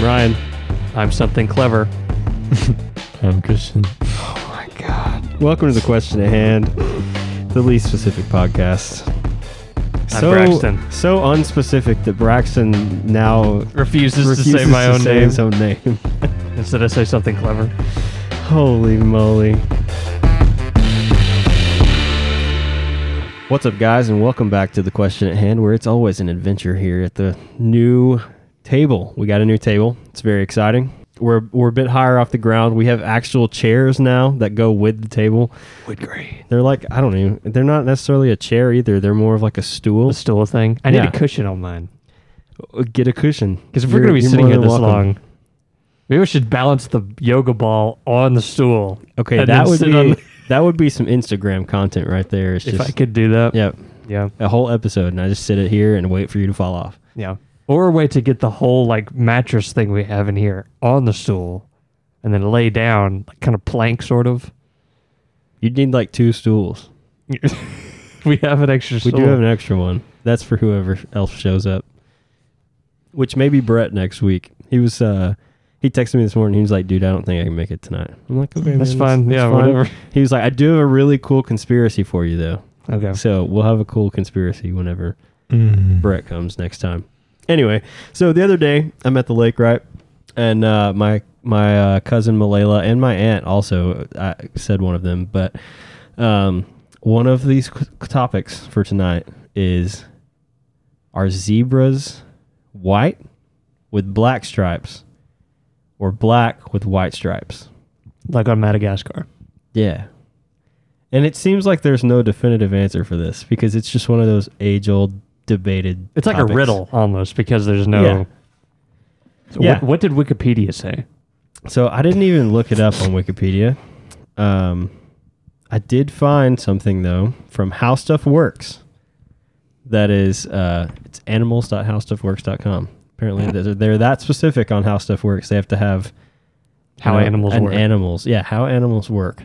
I'm Ryan. I'm something clever. I'm Christian. Oh my God. Welcome to the question at hand, the least specific podcast. I'm Braxton. so unspecific that Braxton now Refuses, refuses to say my own say name. his own name. Instead, I say something clever. Holy moly. What's up, guys, and welcome back to the question at hand, where it's always an adventure here at the new table. We got a new table. It's very exciting. We're, we're a bit higher off the ground. We have actual chairs now that go with the table. Wood grain. They're like I don't know. They're not necessarily a chair either. They're more of like a stool. The stool thing. I need Yeah. a cushion on mine. Uh, get a cushion Because if we're You're- going to be you're sitting more here than this welcome. long, maybe we should balance the yoga ball on the stool. Okay, and that then would sit be on that would be some Instagram content right there. It's If just I could do that. yep, Yeah. a whole episode, and I just sit it here and wait for you to fall off. Yeah. Or a way to get the whole like mattress thing we have in here on the stool and then lay down, like kind of plank sort of. You'd need like two stools. we have an extra stool. We stool. do have an extra one. That's for whoever else shows up. Which may be Brett next week. He was uh he texted me this morning. He was like, "Dude, I don't think I can make it tonight." I'm like, "Okay, That's man, fine. that's yeah, fine." whatever. He was like, "I do have a really cool conspiracy for you, though. Okay. So we'll have a cool conspiracy whenever Mm. Brett comes next time." Anyway, so the other day I'm at the lake, right, and uh, my my uh, cousin Malela and my aunt also I said one of them, but um, one of these topics for tonight is: Are zebras white with black stripes, or black with white stripes? Like on Madagascar. Yeah. And it seems like there's no definitive answer for this because it's just one of those age old debated. It's like topics. a riddle almost because there's no. Yeah. So Yeah. What, what did Wikipedia say? So I didn't even look it up on Wikipedia. Um, I did find something though from How Stuff Works. That is, uh, it's animals.howstuffworks.com. Apparently, they're, they're that specific on how stuff works. They have to have How you know, animals an work. Animals, yeah, how animals work.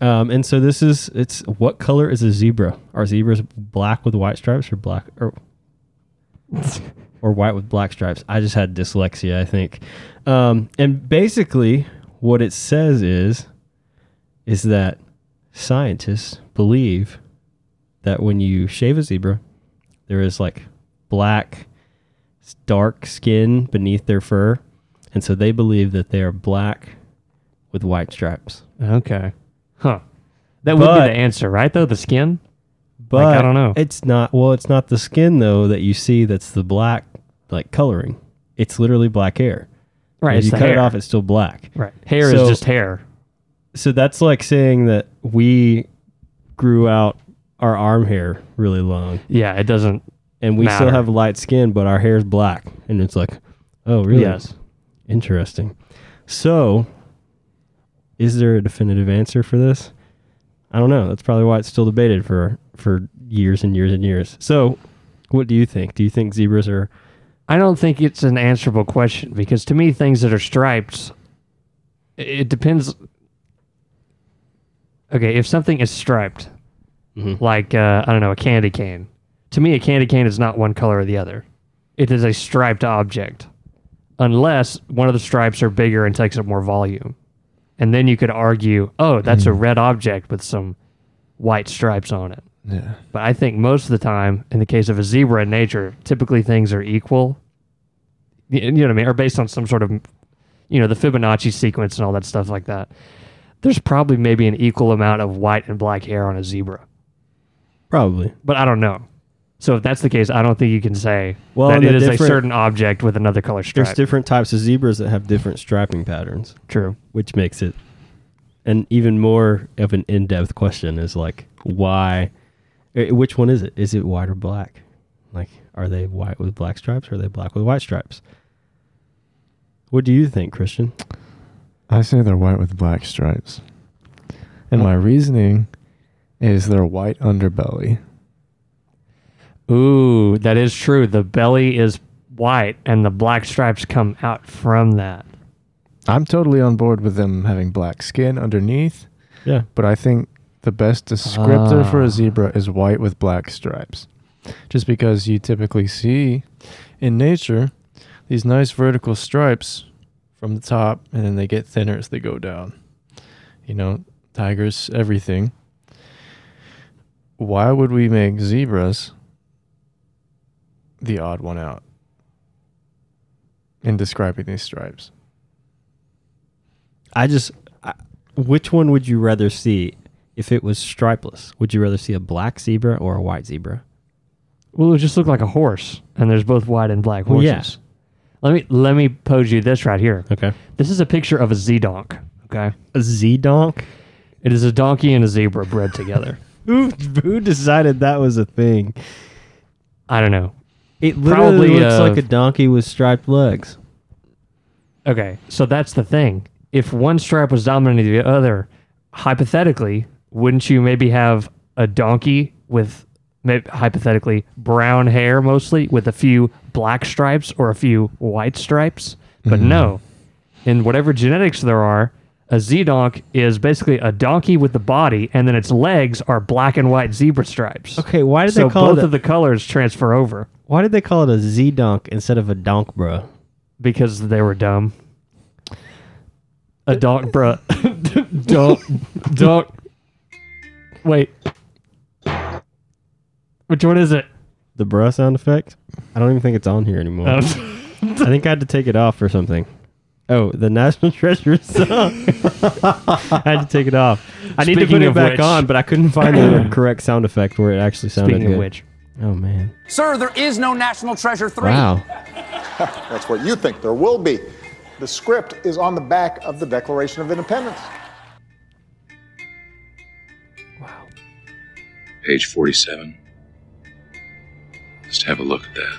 Um, and so this is it's what color is a zebra? Are zebras black with white stripes or black or or white with black stripes? I just had dyslexia, I think. Um, and basically, what it says is is that scientists believe that when you shave a zebra, there is like black, dark skin beneath their fur, and so they believe that they are black with white stripes. Okay. Huh. That would be the answer, right? Though the skin. But Like, I don't know. It's not. Well, it's not the skin though that you see. That's the black like coloring. It's literally black hair. Right. If It's you the cut hair. it off, it's still black. right. Hair So- is just hair. So that's like saying that we grew out our arm hair really long, Yeah. It doesn't. and we still Matter. have light skin, but our hair is black, and it's like, oh, really? Yes. Interesting. So, is there a definitive answer for this? I don't know. That's probably why it's still debated for for years and years and years. So, what do you think? Do you think zebras are I don't think it's an answerable question because to me, things that are striped, it depends. Okay, if something is striped, like uh, I don't know, a candy cane. To me, a candy cane is not one color or the other. It is a striped object, unless one of the stripes are bigger and takes up more volume, and then you could argue, oh, that's a hmm. red object with some white stripes on it. Yeah. But I think most of the time, in the case of a zebra in nature, typically things are equal. You know what I mean? Or based on some sort of, you know, the Fibonacci sequence and all that stuff like that. There's probably maybe an equal amount of white and black hair on a zebra, probably? but I don't know. So if that's the case, I don't think you can say Well, that and it the is a certain object with another color stripe. There's different types of zebras that have different striping patterns, True. which makes it an even more of an in-depth question. Is like why? eh, Which one is it? Is it white or black? Like, are they white with black stripes or are they black with white stripes? What do you think, Christian? I say they're white with black stripes. And my reasoning is their white underbelly. Ooh, that is true. The belly is white and the black stripes come out from that. I'm totally on board with them having black skin underneath, Yeah. but I think the best descriptor for Ah. a zebra is white with black stripes. Just because you typically see in nature these nice vertical stripes from the top, and then they get thinner as they go down. You know, tigers, everything. Why would we make zebras the odd one out in describing these stripes? I just, I, which one would you rather see if it was stripeless? Would you rather see a black zebra or a white zebra? Well, it would just look like a horse, and there's both white and black Well, horses. yeah. Let me let me pose you this right here. Okay. This is a picture of a z donk. Okay, A Z donk? it is a donkey and a zebra bred together. Who who decided that was a thing? I don't know. It literally Probably, looks uh, like a donkey with striped legs. Okay, so that's the thing. If one stripe was dominating the other, hypothetically, wouldn't you maybe have a donkey with, maybe, hypothetically, brown hair mostly with a few black stripes or a few white stripes? But no, in whatever genetics there are, a zedonk is basically a donkey with the body, and then its legs are black and white zebra stripes. Okay, why did So they call both it? of the colors transfer over why did they call it a Z donk instead of a donk, bro? because they were dumb. A donk, bruh. donk, donk. Wait. Which one is it? The bruh sound effect? I don't even think it's on here anymore. Um, I think I had to take it off or something. Oh, the National Treasure song. I had to take it off. I need to Speaking put it of back which- on, but I couldn't find the correct sound effect where it actually sounded Speaking good. of which, Oh man! Sir, there is no National Treasure 3. Wow. That's what you think there will be. The script is on the back of the Declaration of Independence. Wow. Page 47. Let's have a look at that.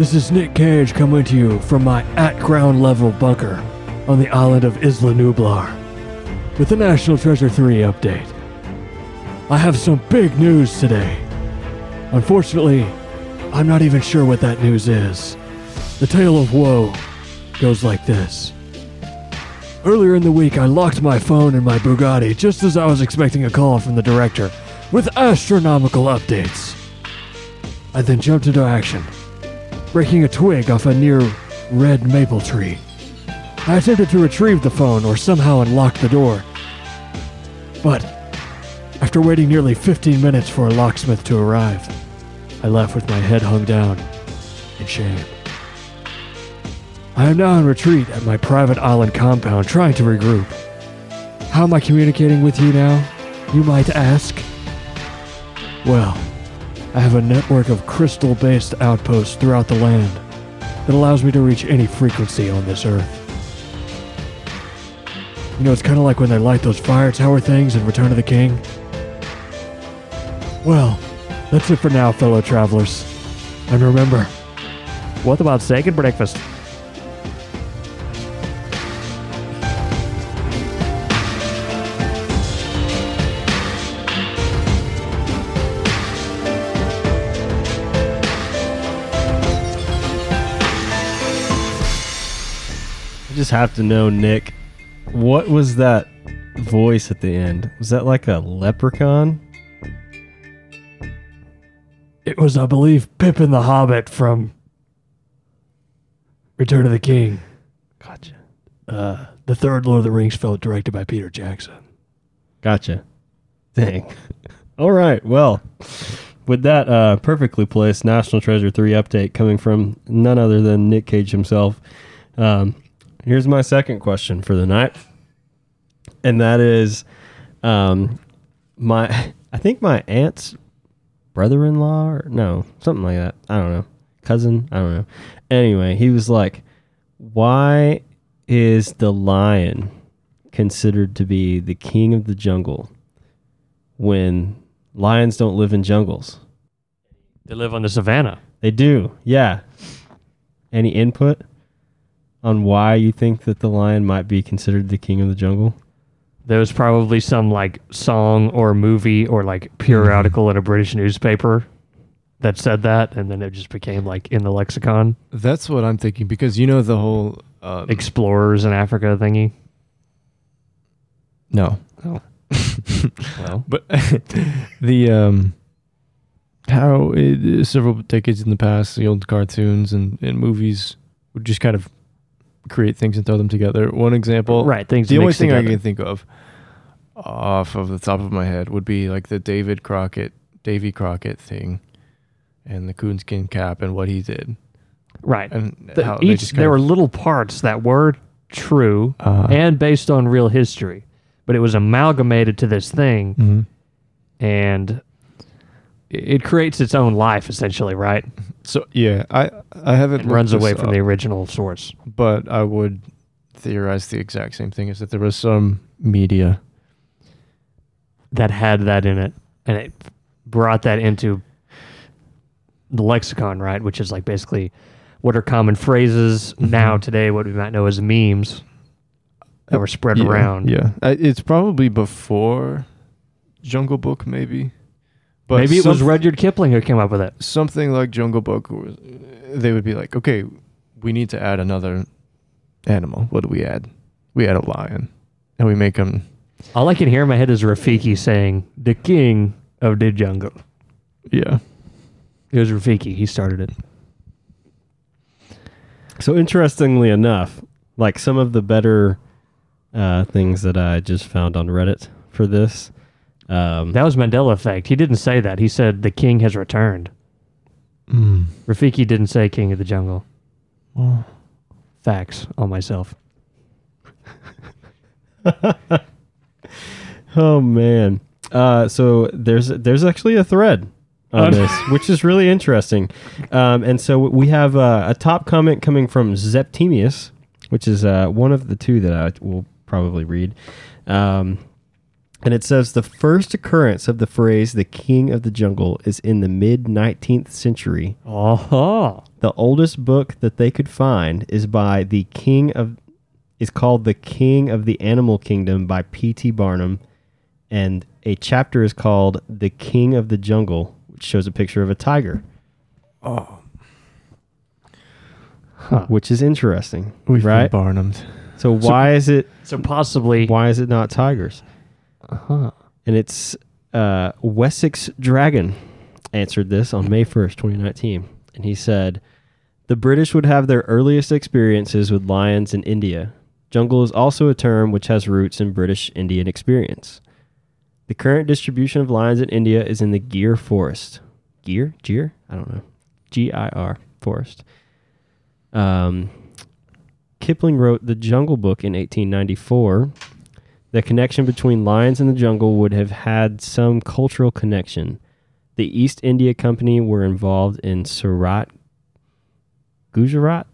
This is Nick Cage coming to you from my at ground level bunker on the island of Isla Nublar with the National Treasure 3 update. I have some big news today. Unfortunately, I'm not even sure what that news is. The tale of woe goes like this. Earlier in the week, I locked my phone in my Bugatti just as I was expecting a call from the director with astronomical updates. I then jumped into action, breaking a twig off a near red maple tree. I attempted to retrieve the phone or somehow unlock the door. But, after waiting nearly 15 minutes for a locksmith to arrive, I left with my head hung down in shame. I am now in retreat at my private island compound trying to regroup. How am I communicating with you now? You might ask. Well, I have a network of crystal based outposts throughout the land that allows me to reach any frequency on this earth. You know, it's kind of like when they light those fire tower things in Return of the King. Well, that's it for now, fellow travelers. And remember, what about second breakfast? Just have to know, Nick, what was that voice at the end? Was that like a leprechaun? It was, I believe, Pippin the Hobbit from Return of the King. Gotcha. Uh, the third Lord of the Rings film directed by Peter Jackson. Gotcha. Dang. All right. Well, with that uh, perfectly placed National Treasure 3 update coming from none other than Nick Cage himself, um, here's my second question for the night. And that is um, my, I think my aunt's brother in law, or no, something like that. I don't know. Cousin? I don't know. Anyway, he was like, why is the lion considered to be the king of the jungle when lions don't live in jungles? They live on the savannah. They do, yeah. Any input on why you think that the lion might be considered the king of the jungle? there was probably some like song or movie or like periodical in a British newspaper that said that, and then it just became like in the lexicon. That's what I'm thinking because you know the whole um, Explorers in Africa thingy. no, Oh. well, but the um how it, several decades in the past the old cartoons and, and movies would just kind of create things and throw them together. One example, right. Things The only thing I can think of off of the top of my head would be like the David Crockett, Davy Crockett thing, and the coonskin cap and what he did. Right. And The- each there were little parts that were true Uh, and based on real history, but it was amalgamated to this thing, Mhm. and it it creates its own life essentially, right? So yeah, I I haven't It runs away from up, the original source. but I would theorize the exact same thing: is that there was some media. that had that in it, and it brought that into the lexicon, right? Which is like basically what are common phrases mm-hmm. now today, what we might know as memes that were spread Yeah, around. Yeah, it's probably before Jungle Book, maybe. But Maybe it was some- Rudyard Kipling who came up with it. something like Jungle Book. was- They would be like, okay, we need to add another animal. What do we add? We add a lion, and we make him. All I can hear in my head is Rafiki saying, "The king of the jungle." Yeah, It was Rafiki. He started it. So interestingly enough, like some of the better uh, things that I just found on Reddit for this. Um, That was Mandela effect. He didn't say that. He said the king has returned. Rafiki didn't say king of the jungle. Facts on myself. oh man. Uh, so there's there's actually a thread on this, which is really interesting. Um, and so we have uh, a top comment coming from Zeptimius, which is uh, one of the two that I will probably read. Um, and it says the first occurrence of the phrase "the king of the jungle" is in the mid 19th century. Oh, The oldest book that they could find is by the king of is called The King of the Animal Kingdom by P.T. Barnum and a chapter is called The King of the Jungle, which shows a picture of a tiger. Oh. Which is interesting, we've right? been Barnumed. So why is it so possibly why is it not tigers? Uh-huh. And it's uh, Wessex Dragon answered this on May 1st, 2019. And he said, The British would have their earliest experiences with lions in India. Jungle is also a term which has roots in British Indian experience. The current distribution of lions in India is in the Gir forest. Gir? Gir? I don't know. G I R forest. Um, Kipling wrote The Jungle Book in 1894. The connection between lions and the jungle would have had some cultural connection. The East India Company were involved in Surat, Gujarat,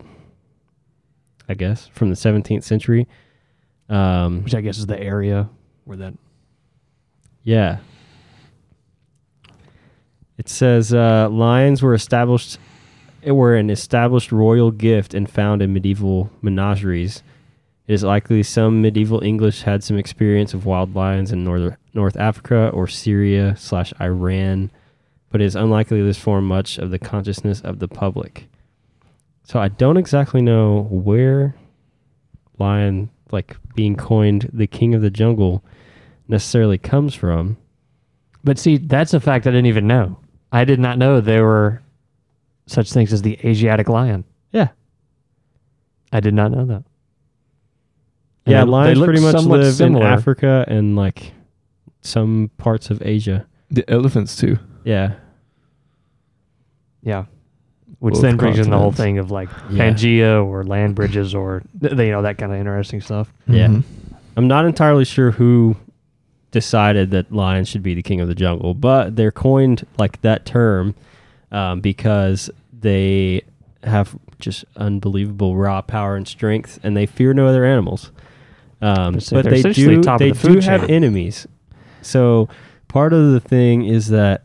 I guess, from the 17th century. Um, which I guess is the area where that. yeah. It says uh, lions were established, it were an established royal gift and found in medieval menageries. It is likely some medieval English had some experience of wild lions in North North Africa or Syria slash Iran, but it is unlikely this formed much of the consciousness of the public. So I don't exactly know where lion, like being coined the king of the jungle, necessarily comes from. But see, that's a fact I didn't even know. I did not know there were such things as the Asiatic lion. Yeah, I did not know that. And yeah. they- lions they pretty much live similar. in Africa and like some parts of Asia. The elephants too. Yeah, Yeah. Which Both then brings in the whole thing of like Yeah. Pangea or land bridges or th- you know that kind of interesting stuff. yeah. Mhm. I'm not entirely sure who decided that lions should be the king of the jungle, but they're coined like that term um, because they have just unbelievable raw power and strength, and they fear no other animals. Um, but they do they the do have enemies. So part of the thing is that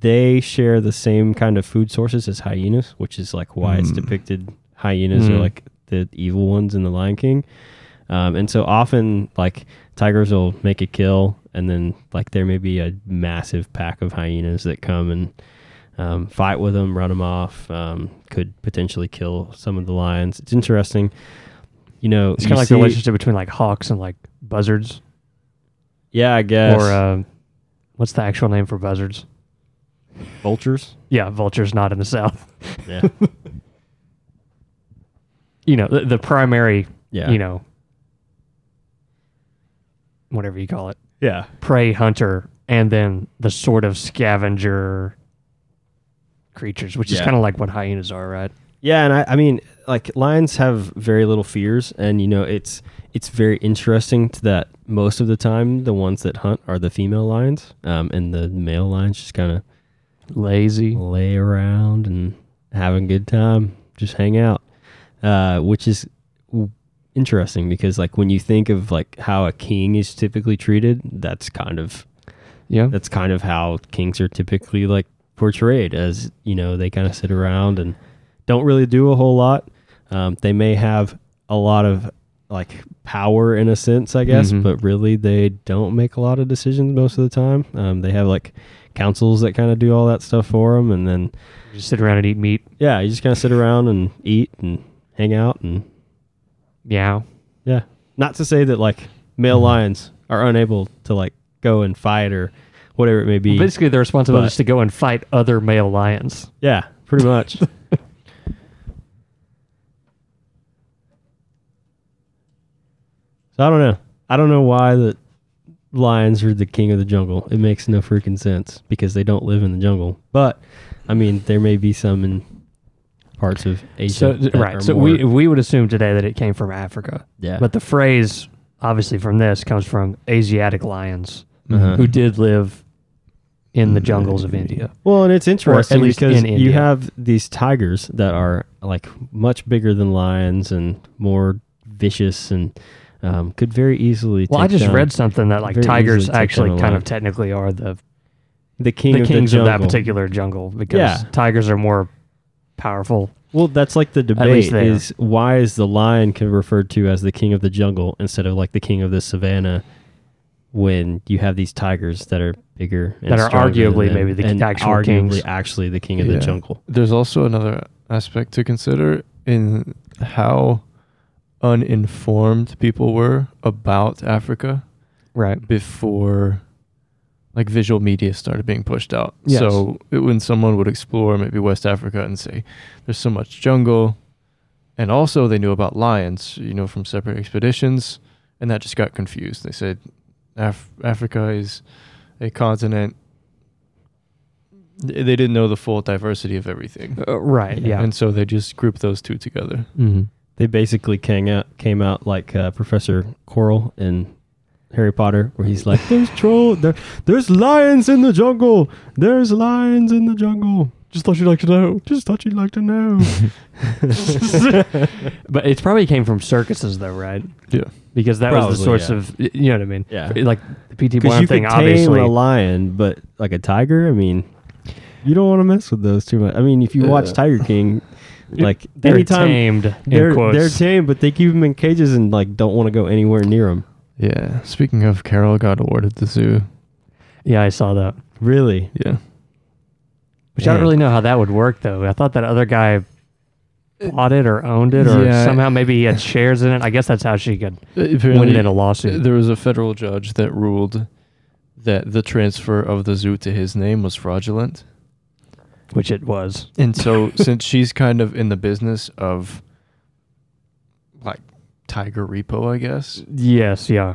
they share the same kind of food sources as hyenas, which is like why it's Mm. depicted hyenas are Mm. like the evil ones in the Lion King. Um, and so often, like tigers will make a kill, and then like there may be a massive pack of hyenas that come and um, fight with them, run them off. Um, could potentially kill some of the lions. It's interesting. You know, It's kind of like see- the relationship between like hawks and like buzzards, Yeah, I guess. or uh, what's the actual name for buzzards? vultures. Yeah, vultures not in the south. Yeah, You know, the, the primary, yeah, you know, whatever you call it, yeah. prey hunter, and then the sort of scavenger creatures, which is kind of like what hyenas are, right? Yeah, and I, I mean, like lions have very little fears, and you know, it's it's very interesting to that most of the time the ones that hunt are the female lions, um, and the male lions just kind of Lazy. lay around and have a good time, just hang out, uh, which is interesting because like when you think of like how a king is typically treated, that's kind of Yeah. that's kind of how kings are typically like portrayed as you know they kind of sit around and don't really do a whole lot um, they may have a lot of like power in a sense i guess Mhm. but really they don't make a lot of decisions most of the time um, they have like councils that kind of do all that stuff for them and then Just sit around and eat meat. yeah you just kind of sit around and eat and hang out and Meow. yeah not to say that like male lions are unable to like go and fight or whatever it may be Basically, the responsibility but- is to go and fight other male lions. Yeah, pretty much. so I don't know. I don't know why the lions are the king of the jungle. It makes no freaking sense because they don't live in the jungle. But I mean, there may be some in parts of Asia. So right. So more- we we would assume today that it came from Africa. yeah, But the phrase, obviously, from this comes from Asiatic lions Uh-huh. who did live in the jungles of India. Well, and it's interesting least because in you have these tigers that are like much bigger than lions and more vicious and um, could very easily. Well, I just down read something that like tigers actually kind lion. of technically are the the king the of kings the of that particular jungle because Yeah. tigers are more powerful. Well, that's like the least debate there. is why is the lion can referred to as the king of the jungle instead of like the king of the savannah when you have these tigers that are bigger and That are arguably than- maybe the and actual arguably kings. actually the king of Yeah. the jungle. There's also another aspect to consider in how uninformed people were about Africa Right. before like visual media started being pushed out. Yes. So it, when someone would explore maybe West Africa and say there's so much jungle and also they knew about lions, you know, from separate expeditions and that just got confused. They said Af- Africa is a continent they didn't know the full diversity of everything. Uh, right. Yeah. And so they just grouped those two together. mm-hmm. They basically came out came out like uh, Professor Quirrell in Harry Potter, where he's like, "There's troll, there, there's lions in the jungle. There's lions in the jungle. Just thought you'd like to know. Just thought you'd like to know." But it probably came from circuses, though, right? Yeah. Because that was Probably, the source yeah. of, you know what I mean? Yeah. Like the P.T. Because Barnum you could thing, tame obviously. a lion, but like a tiger, I mean, you don't want to mess with those too much. I mean, if you watch Tiger King, like They're anytime tamed. They're quotes. they're tame, but they keep them in cages and like don't want to go anywhere near them. Yeah. Speaking of Carol got awarded the zoo. yeah, I saw that. Really? Yeah. Which I don't really know how that would work, though. I thought that other guy bought it or owned it, or Yeah. somehow maybe he had shares in it. I guess that's how she could uh, win Apparently, it in a lawsuit. There was a federal judge that ruled that the transfer of the zoo to his name was fraudulent. Which it was. And so, since she's kind of in the business of like tiger repo, I guess, Yes, yeah.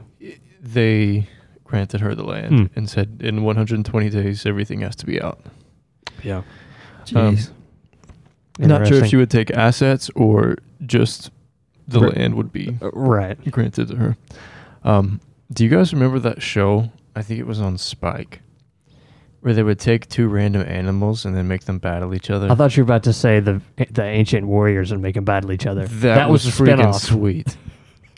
they granted her the land Hmm. and said in 120 days, everything has to be out. Yeah. Um, Jeez. Not sure if she would take assets or just the Right. land would be Uh, Right. granted to her. Um, do you guys remember that show? I think it was on Spike, where they would take two random animals and then make them battle each other. I thought you were about to say the the ancient warriors and make them battle each other. that, was, a freaking spinoff. sweet.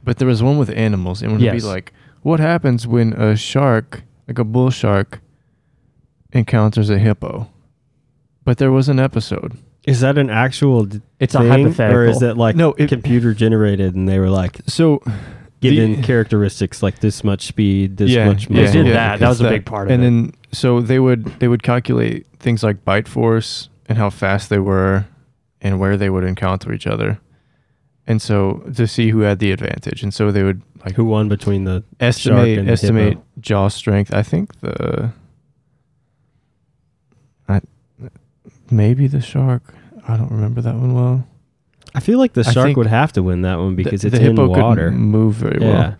But there was one with animals, and it would Yes. be like, what happens when a shark, like a bull shark, encounters a hippo? But there was an episode. Is that an actual d- It's a thing, hypothetical. or is that like No, it- computer generated and they were like, So given characteristics like this much speed, this yeah, much yeah, They did yeah, that. That was a big part of and it. then so they would they would calculate things like bite force and how fast they were and where they would encounter each other. And so to see who had the advantage. And so they would like Who won between the shark estimate the estimate hippo? jaw strength. I think the I maybe the shark. I don't remember that one well. I feel like the shark would have to win that one because the, it's the in water. move very yeah. well.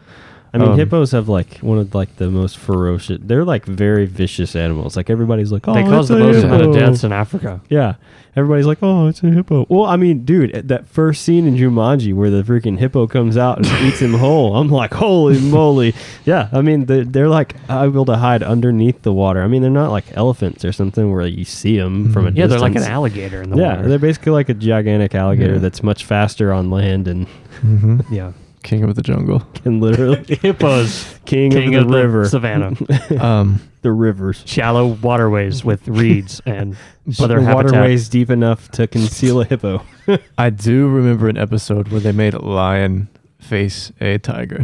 I mean, Um, hippos have like one of like the most ferocious. They're like very vicious animals. Like everybody's like, oh, they cause the most amount of hippo." deaths in Africa. Yeah, everybody's like, oh, it's a hippo. Well, I mean, dude, that first scene in Jumanji where the freaking hippo comes out and eats him whole, I'm like, holy moly! Yeah, I mean, they're, they're like able to hide underneath the water. I mean, they're not like elephants or something where you see them from a Yeah, they're like an alligator in the Yeah, water. Yeah, they're basically like a gigantic alligator Yeah. that's much faster on land and hmm yeah. King of the jungle. can literally Hippos, king, king of of the the river, savannah. Um, the rivers. Shallow waterways with reeds and But other the habitat. waterways deep enough to conceal a hippo. I do remember an episode where they made a lion face a tiger,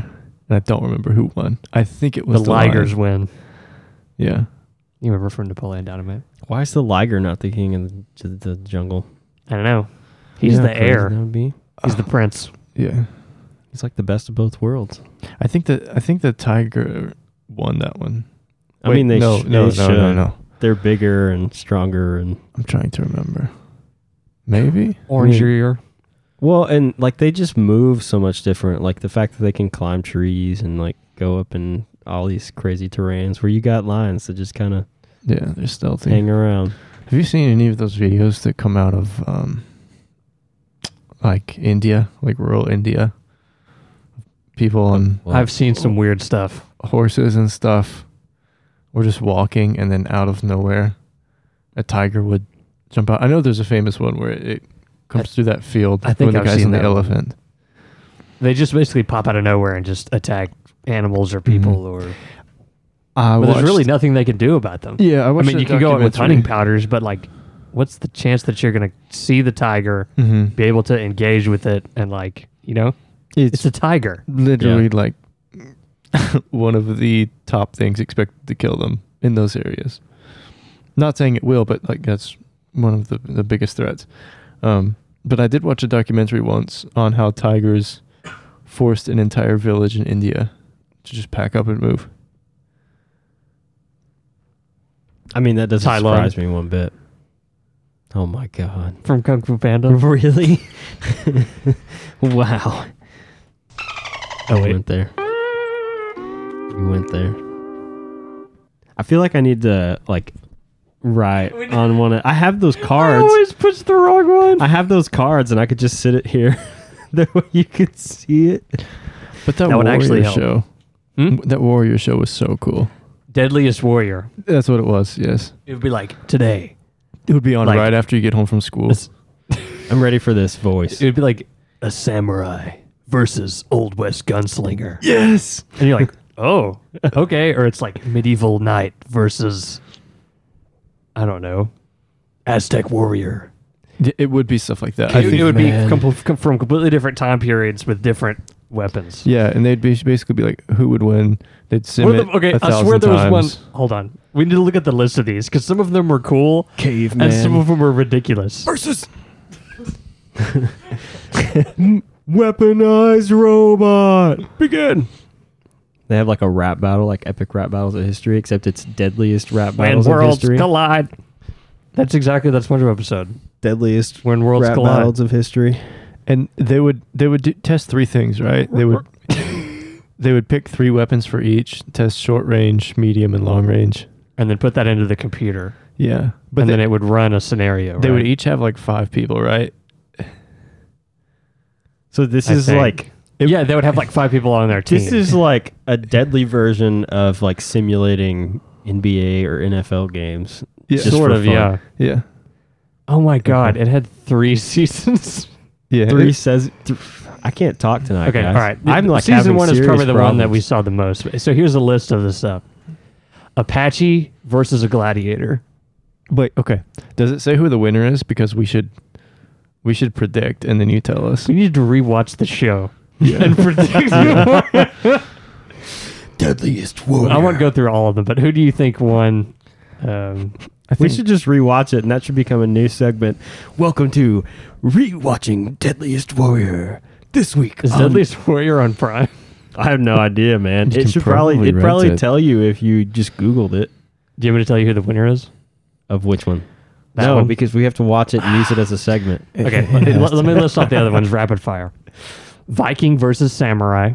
and I don't remember who won. I think it was the, ligers lion. win. Yeah, You remember from Napoleon Dynamite? Why is the liger not the king of the, the jungle? I don't know. He's You know the heir. That would be. He's the prince. yeah. He's like the best of both worlds. I think that I think the tiger won that one. I Wait, mean, they no, sh- no, they no, no, should. no. They're bigger and stronger and I'm trying to remember. Maybe. orangier. I well, and like they just move so much different. Like the fact that they can climb trees and like go up in all these crazy terrains where you got lions that just kind of Yeah, they're stealthy. hang around. Have you seen any of those videos that come out of um, like India, like rural India? People and Well, I've seen some weird stuff. horses and stuff were just walking, and then out of nowhere, a tiger would jump out. I know there's a famous one where it, it comes I- through that field I think when the I've guy's seen on the that one. elephant. They just basically pop out of nowhere and just attack animals or people Mhm. or I but there's really watched- nothing they can do about them. Yeah, I I watched. mean, a you can go in with hunting powders, but like, what's the chance that you're gonna see the tiger, Mhm. be able to engage with it, and like, you know, It's, it's a tiger. literally like one of the top things expected to kill them in those areas. Not saying it will, but like that's one of the the biggest threats. Um, but I did watch a documentary once on how tigers forced an entire village in India to just pack up and move. I mean, that doesn't Thailand. surprise me one bit. Oh my god! From Kung Fu Panda. Really? wow. Oh You wait, went there. You went there. I feel like I need to like write on one. Of, I have those cards. I always puts the wrong one. I have those cards, and I could just sit it here. that way you could see it. But that, That would warrior actually help. show, Hmm? that warrior show was so cool. Deadliest Warrior. That's what it was. Yes, It would be like today. it would be on Like- right after you get home from school. I'm ready for this voice. It would be like a samurai versus old west gunslinger. yes. And you're like, oh, okay. Or it's like medieval knight versus, I don't know, Aztec warrior. It would be stuff like that. I It, think it would man. be com- com- from completely different time periods with different weapons. Yeah, and they'd be basically be like, who would win? They'd sim What are it the- okay, a I swear there was times. one. Hold on. We need to look at the list of these because some of them were cool Caveman. and some of them were ridiculous. versus weaponized robot. Begin. They have like a rap battle, like epic rap battles of history, except it's deadliest rap When battles of worlds history. collide. That's exactly that SpongeBob episode. deadliest When worlds rap collide. battles of history. And they would they would do, test three things, right? They would they would pick three weapons for each, test short range, medium, and long range. And then put that into the computer. Yeah, but and they, then it would run a scenario. they would right? each have like five people, right? So this I is think. like yeah, they would have like five people on their team. this is like a deadly version of like simulating NBA or NFL games. Yeah, Just sort of, fun. yeah. yeah, Oh my god, it had three seasons. yeah. Three says th- I can't talk tonight. okay, guys. all right. I'm like season one is probably the one that we saw the most. So here's a list of the stuff: Apache versus a gladiator. Wait, okay. Does it say who the winner is? Because we should we should predict, and then you tell us. We need to rewatch the show. and predict who Deadliest warrior. I won't go through all of them, but who do you think won? Um, I We should just rewatch it, and that should become a new segment. Welcome to rewatching Deadliest Warrior this week. is on- Deadliest Warrior on Prime? I have no idea, man. You It can should probably probably it rent probably it. tell you if you just Googled it Do you want me to tell you who the winner is? of which one. That no, one? because we have to watch it and use it as a segment. Okay, let, let- let me list off the other ones rapid fire. Viking versus Samurai.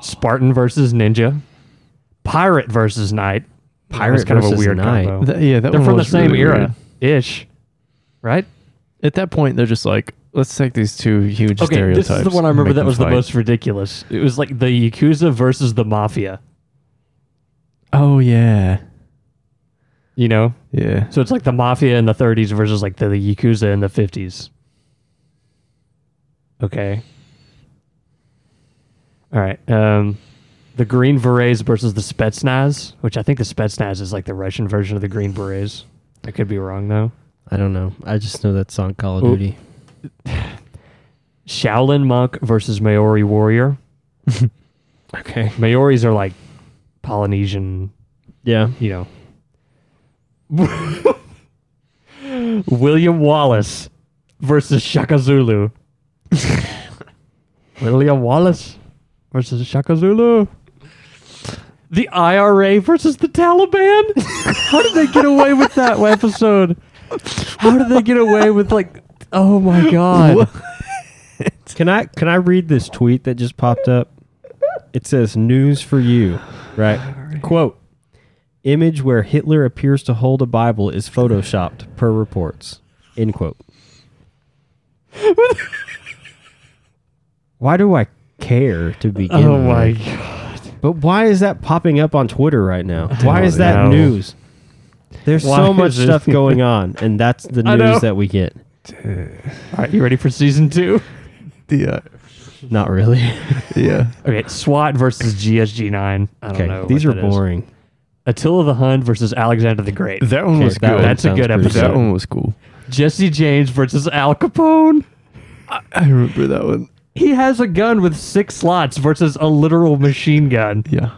Spartan versus Ninja. Pirate versus Knight. Pirate That's kind of a versus weird Knight. combo. Th- yeah, that They're one from the same really era ish, Right? At that point, they're just like, let's take these two huge Okay, stereotypes. this is the one I remember that them was the most ridiculous. It was like the Yakuza versus the Mafia. Oh yeah, You know? yeah. So it's like the Mafia in the 30s versus like the, Yakuza in the 50s. Okay. All right. Um, the Green Berets versus the Spetsnaz, which I think the Spetsnaz is like the Russian version of the Green Berets. I could be wrong though. I don't know. I just know that song Call of. Duty. Shaolin Monk versus Maori Warrior. Okay. Maoris are like Polynesian, Yeah. you know. William Wallace versus Shaka Zulu. William Wallace versus Shaka Zulu. The IRA versus the Taliban. How did they get away with that episode? How did they get away with like? Oh my god! Can I can I read this tweet that just popped up? It says news for you, right? Quote: Image where Hitler appears to hold a Bible is photoshopped, per reports. End quote. why do I care to begin? Oh my god! But why is that popping up on Twitter right now? Why is that know. news? There's Why so much stuff going on, and that's the news that we get. All right, you ready for season two? Yeah, Not really. yeah. Okay, SWAT versus GSG nine. I don't okay, know. these are boring. that is. Boring. Attila the Hun versus Alexander the Great. That one Okay, was that good. one That's a sounds good pretty episode. that one was cool. Jesse James versus Al Capone. I remember that one. He has a gun with six slots versus a literal machine gun. Yeah,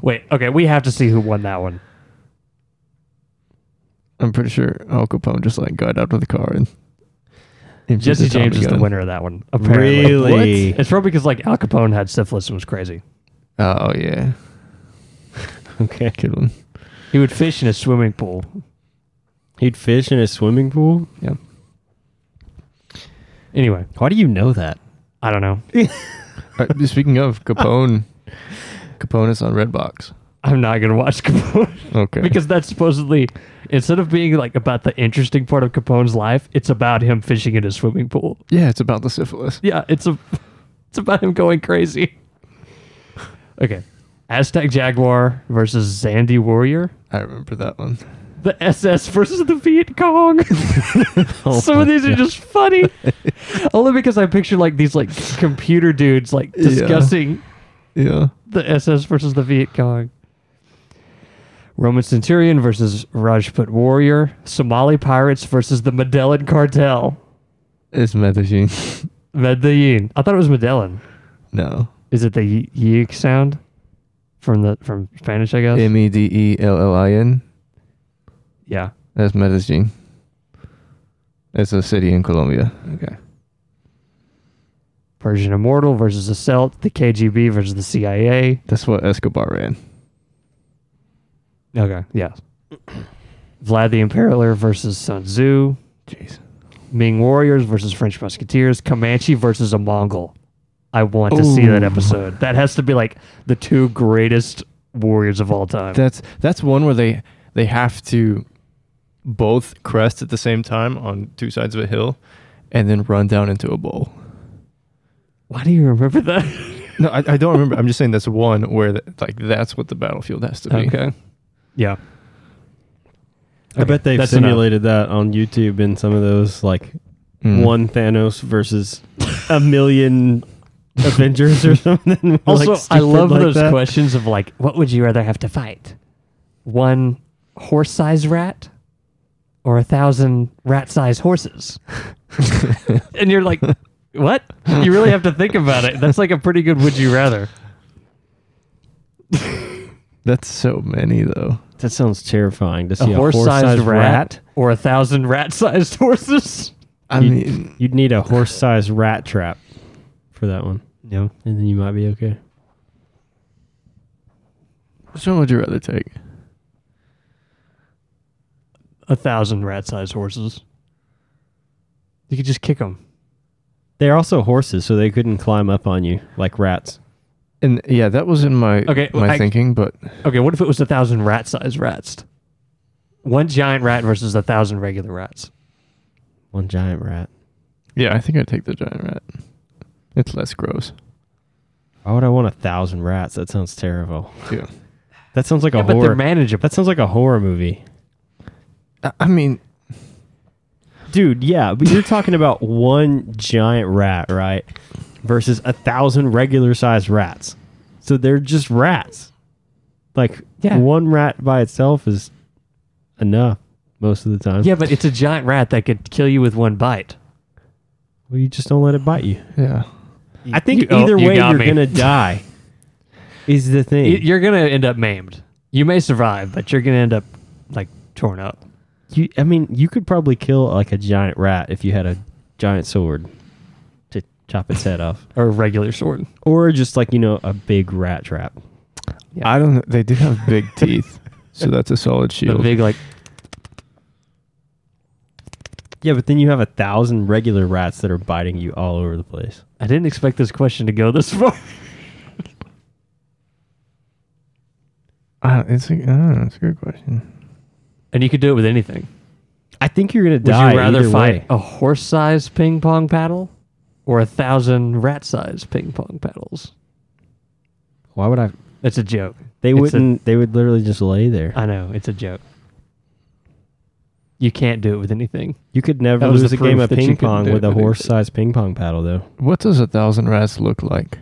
Wait, okay, we have to see who won that one. I'm pretty sure Al Capone just like got out of the car and. emptied Jesse the James is the gun. winner of that one. Apparently. Really? It's probably because like Al Capone had syphilis and was crazy. Oh yeah, Okay. good one. He would fish in a swimming pool. He'd fish in a swimming pool. Yeah. Anyway, Why do you know that? I don't know. Uh, speaking of Capone, Capone is on Redbox. I'm not gonna watch Capone Okay. because that's supposedly instead of being like about the interesting part of Capone's life, it's about him fishing in a swimming pool. yeah, it's about the syphilis. Yeah, it's a it's about him going crazy. Okay. Aztec Jaguar versus Zande Warrior. I remember that one. The SS versus the Viet Cong. Oh Some of these are just funny. Only because I picture like these like computer dudes like Yeah. discussing Yeah. the SS versus the Viet Cong. Roman Centurion versus Rajput Warrior. Somali pirates versus the Medellin cartel. It's Medellin. Medellin. I thought it was Medellin. no. Is it the y- yeek sound from the from Spanish? I guess. M E D E L L I N. yeah. That's Medellin. It's a city in Colombia. Okay. Persian Immortal versus the Celt. The KGB versus the CIA. That's what Escobar ran. Okay. Yes. Vlad the Impaler versus Sun Tzu. Jeez. Ming Warriors versus French Musketeers. Comanche versus a Mongol. I want to see that Ooh. episode. That has to be like the two greatest warriors of all time. That's that's one where they they have to both crest at the same time on two sides of a hill and then run down into a bowl. Why do you remember that? No, I, I don't remember. I'm just saying that's one where the, like that's what the battlefield has to be. okay. Yeah. I bet they've that's enough. simulated that on YouTube in some of those, like Mm. one Thanos versus a million Avengers or something. Also, like, I love like those that. questions of like, what would you rather have to fight? One horse-sized rat or a thousand rat-sized horses? and you're like, What? You really have to think about it. That's like a pretty good would you rather. That's so many though. That sounds terrifying to see a horse-sized horse-sized rat, or a thousand rat-sized horses. I You'd, mean, you'd need a horse-sized rat trap for that one, Yeah. and then you might be okay. which one would you rather take? A thousand rat-sized horses. You could just kick them. They're also horses, so they couldn't climb up on you like rats. And yeah, that was in my Okay, well, my I- thinking, but Okay, what if it was a thousand rat-sized rats? One giant rat versus a thousand regular rats. One giant rat. yeah, I think I'd take the giant rat. It's less gross. Why would I want a thousand rats? That sounds terrible. Yeah. That sounds like Yeah, a but they're horror. manageable. That sounds like a horror movie, I- I mean, dude. Yeah, but you're talking about one giant rat, right? Versus a thousand regular-sized rats. So they're just rats. Like Yeah. one rat by itself is enough most of the time. Yeah, but it's a giant rat that could kill you with one bite. Well, you just don't let it bite you. yeah. I think You- oh, either you way, got you're me. gonna die. Is the thing. Y- You're gonna end up maimed. You may survive, but you're gonna end up like torn up. You, I mean, you could probably kill like a giant rat if you had a giant sword to chop its head off, Or a regular sword. or just like you know a big rat trap. Yeah. I don't know. They do have big teeth, so that's a solid The shield. big like Yeah, but then you have a thousand regular rats that are biting you all over the place. I didn't expect this question to go this far. Uh, it's a, I don't it's a good question. And you could do it with anything. I think you're gonna Would die. you rather either fight way. a horse-sized ping pong paddle or a thousand rat-sized ping pong paddles? Why would I? It's a joke. They It's a- wouldn't. they would literally just lay there. I know it's a joke. You can't do it with anything. You could never That was lose the a game proof of that you ping couldn't pong do it with a with anything. horse-sized ping pong paddle, though. What does a thousand rats look like?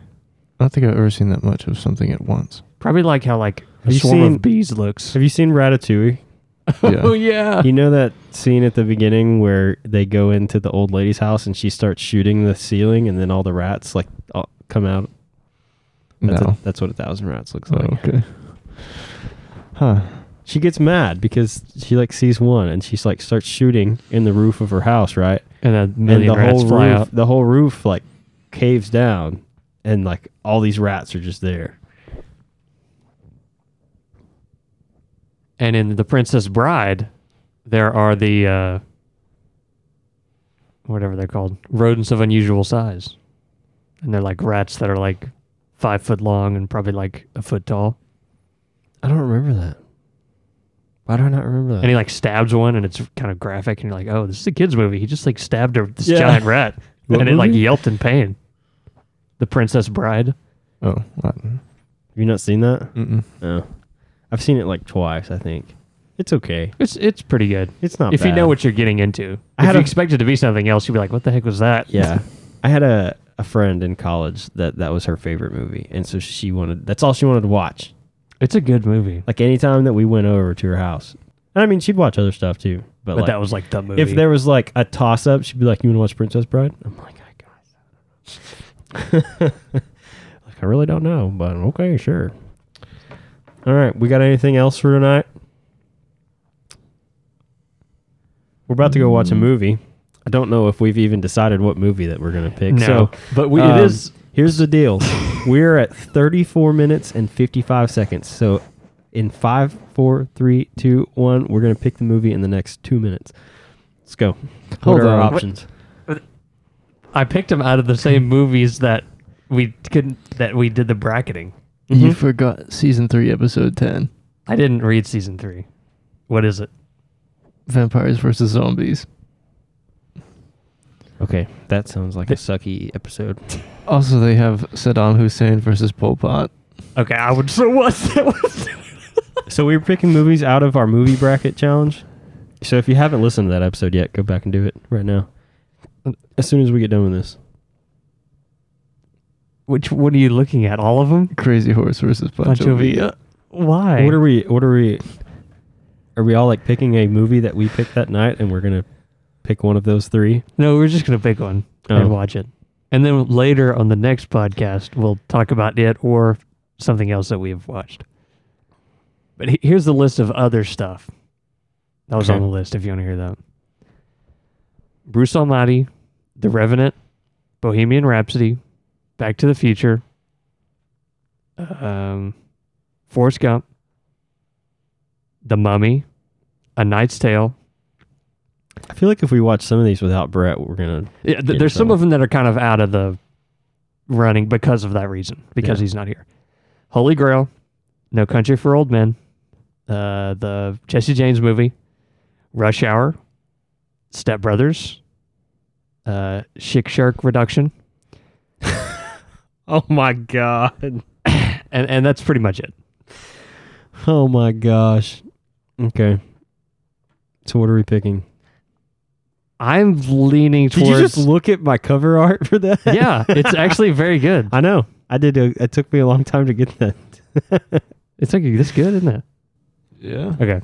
I don't think I've ever seen that much of something at once. Probably like how like a Have you swarm seen- of bees looks. Have you seen Ratatouille? Yeah. Oh yeah. You know that scene at the beginning where they go into the old lady's house and she starts shooting the ceiling, and then all the rats like all come out. That's, no. a, that's what a thousand rats looks Oh, like. okay. Huh. She gets mad because she like sees one, and she's like starts shooting in the roof of her house, right? And a million and the rats whole fly roof, out. the whole roof like caves down, and like all these rats are just there. And in The Princess Bride, there are the uh, whatever they're called, rodents of unusual size, and they're like rats that are like five foot long and probably like a foot tall. I don't remember that. Why do I not remember that? And he like stabs one, and it's kind of graphic, and you're like, "Oh, this is a kids movie." He just like stabbed a, this Yeah. giant rat, What and it like movie? yelped in pain. The Princess Bride. Oh. What? Have you not seen that? Mm-mm. No, I've seen it like twice. I think it's okay. It's it's pretty good It's not if you bad. know what you're getting into. I if had you a- expect it to be something else, you'd be like, "What the heck was that?" Yeah, I had a a friend in college that that was her favorite movie, and so she wanted. That's all she wanted to watch. It's a good movie. Like anytime that we went over to her house, and I mean she'd watch other stuff too. But, But like, that was like the movie. if there was like a toss up, she'd be like, "You want to watch Princess Bride?" I'm like, "I guys, like I really don't know, but okay, sure." All right, we got anything else for tonight? We're about to go watch a movie. I don't know if we've even decided what movie that we're gonna pick. no, So but we, um, it is Here's the deal. We're at 34 minutes and 55 seconds. So in five, four, three, two, one, we're gonna pick the movie in the next two minutes. Let's go. Hold what are our on. options? I picked them out of the same movies that we couldn't that we did the bracketing. You mm-hmm. forgot season three, episode ten. I didn't read season three. What is it? Vampires versus zombies. Okay, that sounds like a sucky episode. Also, they have Saddam Hussein versus Pol Pot. Okay, I would so what. So we were picking movies out of our movie bracket challenge. So if you haven't listened to that episode yet, go back and do it right now. As soon as we get done with this. Which what are you looking at? All of them? Crazy Horse versus Pancho, Pancho Villa. Villa. Why? What are we what are we are we all like picking a movie that we picked that night and we're gonna pick one of those three? no, we're just gonna pick one Oh. and watch it. And then later on the next podcast, we'll talk about it or something else that we have watched. But he- here's the list of other stuff that was Okay. on the list if you want to hear that. Bruce Almighty, The Revenant, Bohemian Rhapsody, Back to the Future, um, Forrest Gump, The Mummy, A Knight's Tale. I feel like if we watch some of these without Brett, we're gonna. Yeah, th- there's some some. of them that are kind of out of the running because of that reason, because Yeah. he's not here. Holy Grail, No Country for Old Men, uh, the Jesse James movie, Rush Hour, Step Brothers, uh, Chick Shark Reduction, Oh my god! and and that's pretty much it. Oh my gosh. Okay. So what are we picking? I'm leaning towards. Did you towards. just look at my cover art for that? yeah, it's actually very good. I know. I did. A, it took me a long time to get that. It's like this good, isn't it? Yeah. Okay.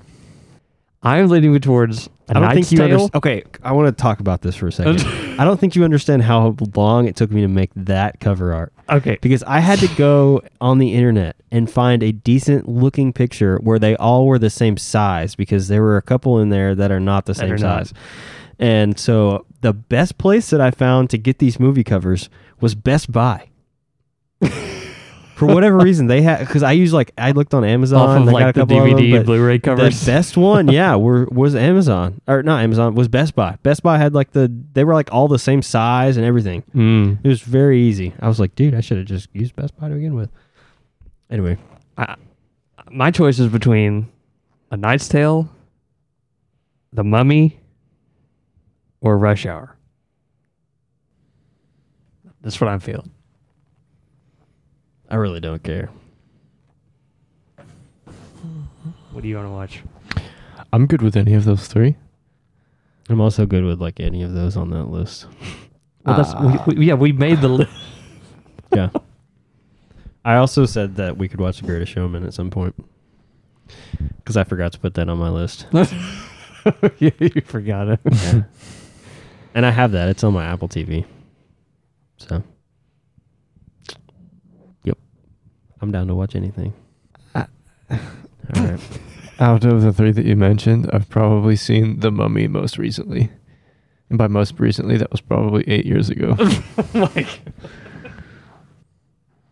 I'm leaning towards a I don't Knight's think you Tale. understand. Okay, I want to talk about this for a second. I don't think you understand how long it took me to make that cover art Okay. because I had to go on the internet and find a decent looking picture where they all were the same size because there were a couple in there that are not the That same size. not. And so the best place that I found to get these movie covers was Best Buy. For whatever reason, they had because I use like I looked on Amazon. Off of a like the them, DVD, but Blu-ray covers. the best one, yeah, were was Amazon or not Amazon was Best Buy. Best Buy had like the they were like all the same size and everything. Mm. It was very easy. I was like, dude, I should have just used Best Buy to begin with. Anyway, my choice is between A Knight's Tale, The Mummy, or Rush Hour. That's what I'm feeling. I really don't care. What do you want to watch? I'm good with any of those three. I'm also good with like any of those on that list. Well, that's we, we, yeah. We made the list. yeah. I also said that we could watch The Greatest Showman at some point because I forgot to put that on my list. you forgot it. Yeah. And I have that. It's on my Apple TV. So, yep. I'm down to watch anything. Uh, All right. Out of the three that you mentioned, I've probably seen The Mummy most recently. And by most recently, that was probably eight years ago. Oh like,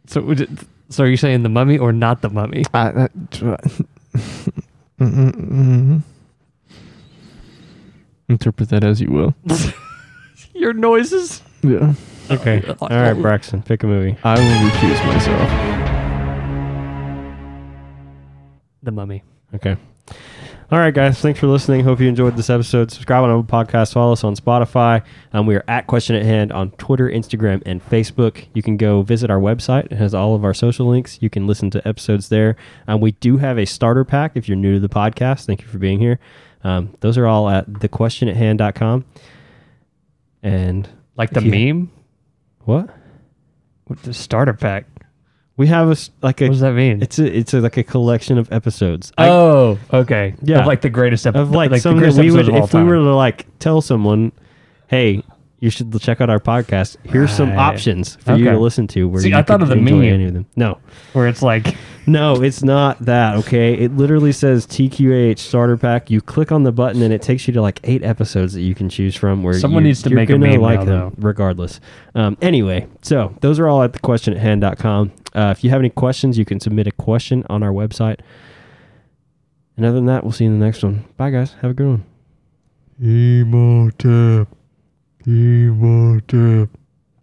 so, would it- so are you saying the mummy or not the mummy? I, that, Mm-mm-mm. Interpret that as you will. Your noises. Yeah. Okay. All right, Braxton, pick a movie. I will recuse myself. The mummy. Okay. All right, guys. Thanks for listening. Hope you enjoyed this episode. Subscribe on Apple Podcasts. Follow us on Spotify. Um, we are at Question at Hand on Twitter, Instagram, and Facebook. You can go visit our website. It has all of our social links. You can listen to episodes there. Um, we do have a starter pack if you're new to the podcast. Thank you for being here. Um, those are all at thequestionathand.com. And Like the meme what? with the starter pack. We have a s- like a What does that mean? it's a it's a, like a collection of episodes. I- oh, okay. Yeah. Of like the greatest episode. of like, some that greatest we would if we were to like tell someone, hey, you should check out our podcast. Here's some Right. options for you Okay. to listen to. Where See, you I thought could of the enjoy meme. any of them. No, where it's like no, it's not that. Okay, it literally says TQAH starter pack. You click on the button and it takes you to like eight episodes that you can choose from. Where Someone you- needs to you're make a gonna meme like now, them though. regardless. Um, anyway, so those are all at the question thequestionathand.com. Uh, if you have any questions, you can submit a question on our website. And other than that, we'll see you in the next one. Bye, guys. Have a good one. Imhotep.